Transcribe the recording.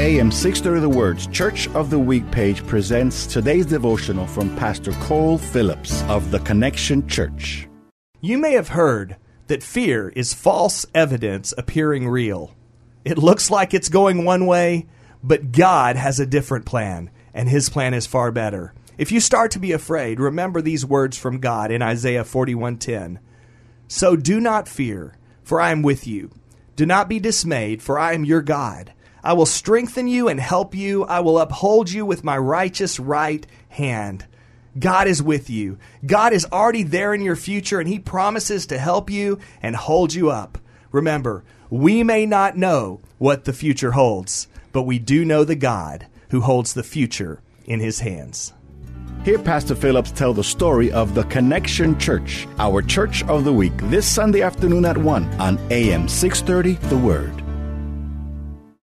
AM 630 The Words Church of the Week page presents today's devotional from Pastor Cole Phillips of the Connection Church. You may have heard that fear is false evidence appearing real. It looks like it's going one way, but God has a different plan, and His plan is far better. If you start to be afraid, remember these words from God in Isaiah 41:10. So do not fear, for I am with you. Do not be dismayed, for I am your God. I will strengthen you and help you. I will uphold you with my righteous right hand. God is with you. God is already there in your future, and He promises to help you and hold you up. Remember, we may not know what the future holds, but we do know the God who holds the future in His hands. Hear Pastor Phillips tell the story of the Connection Church, our church of the week, this Sunday afternoon at 1 on AM 630 The Word.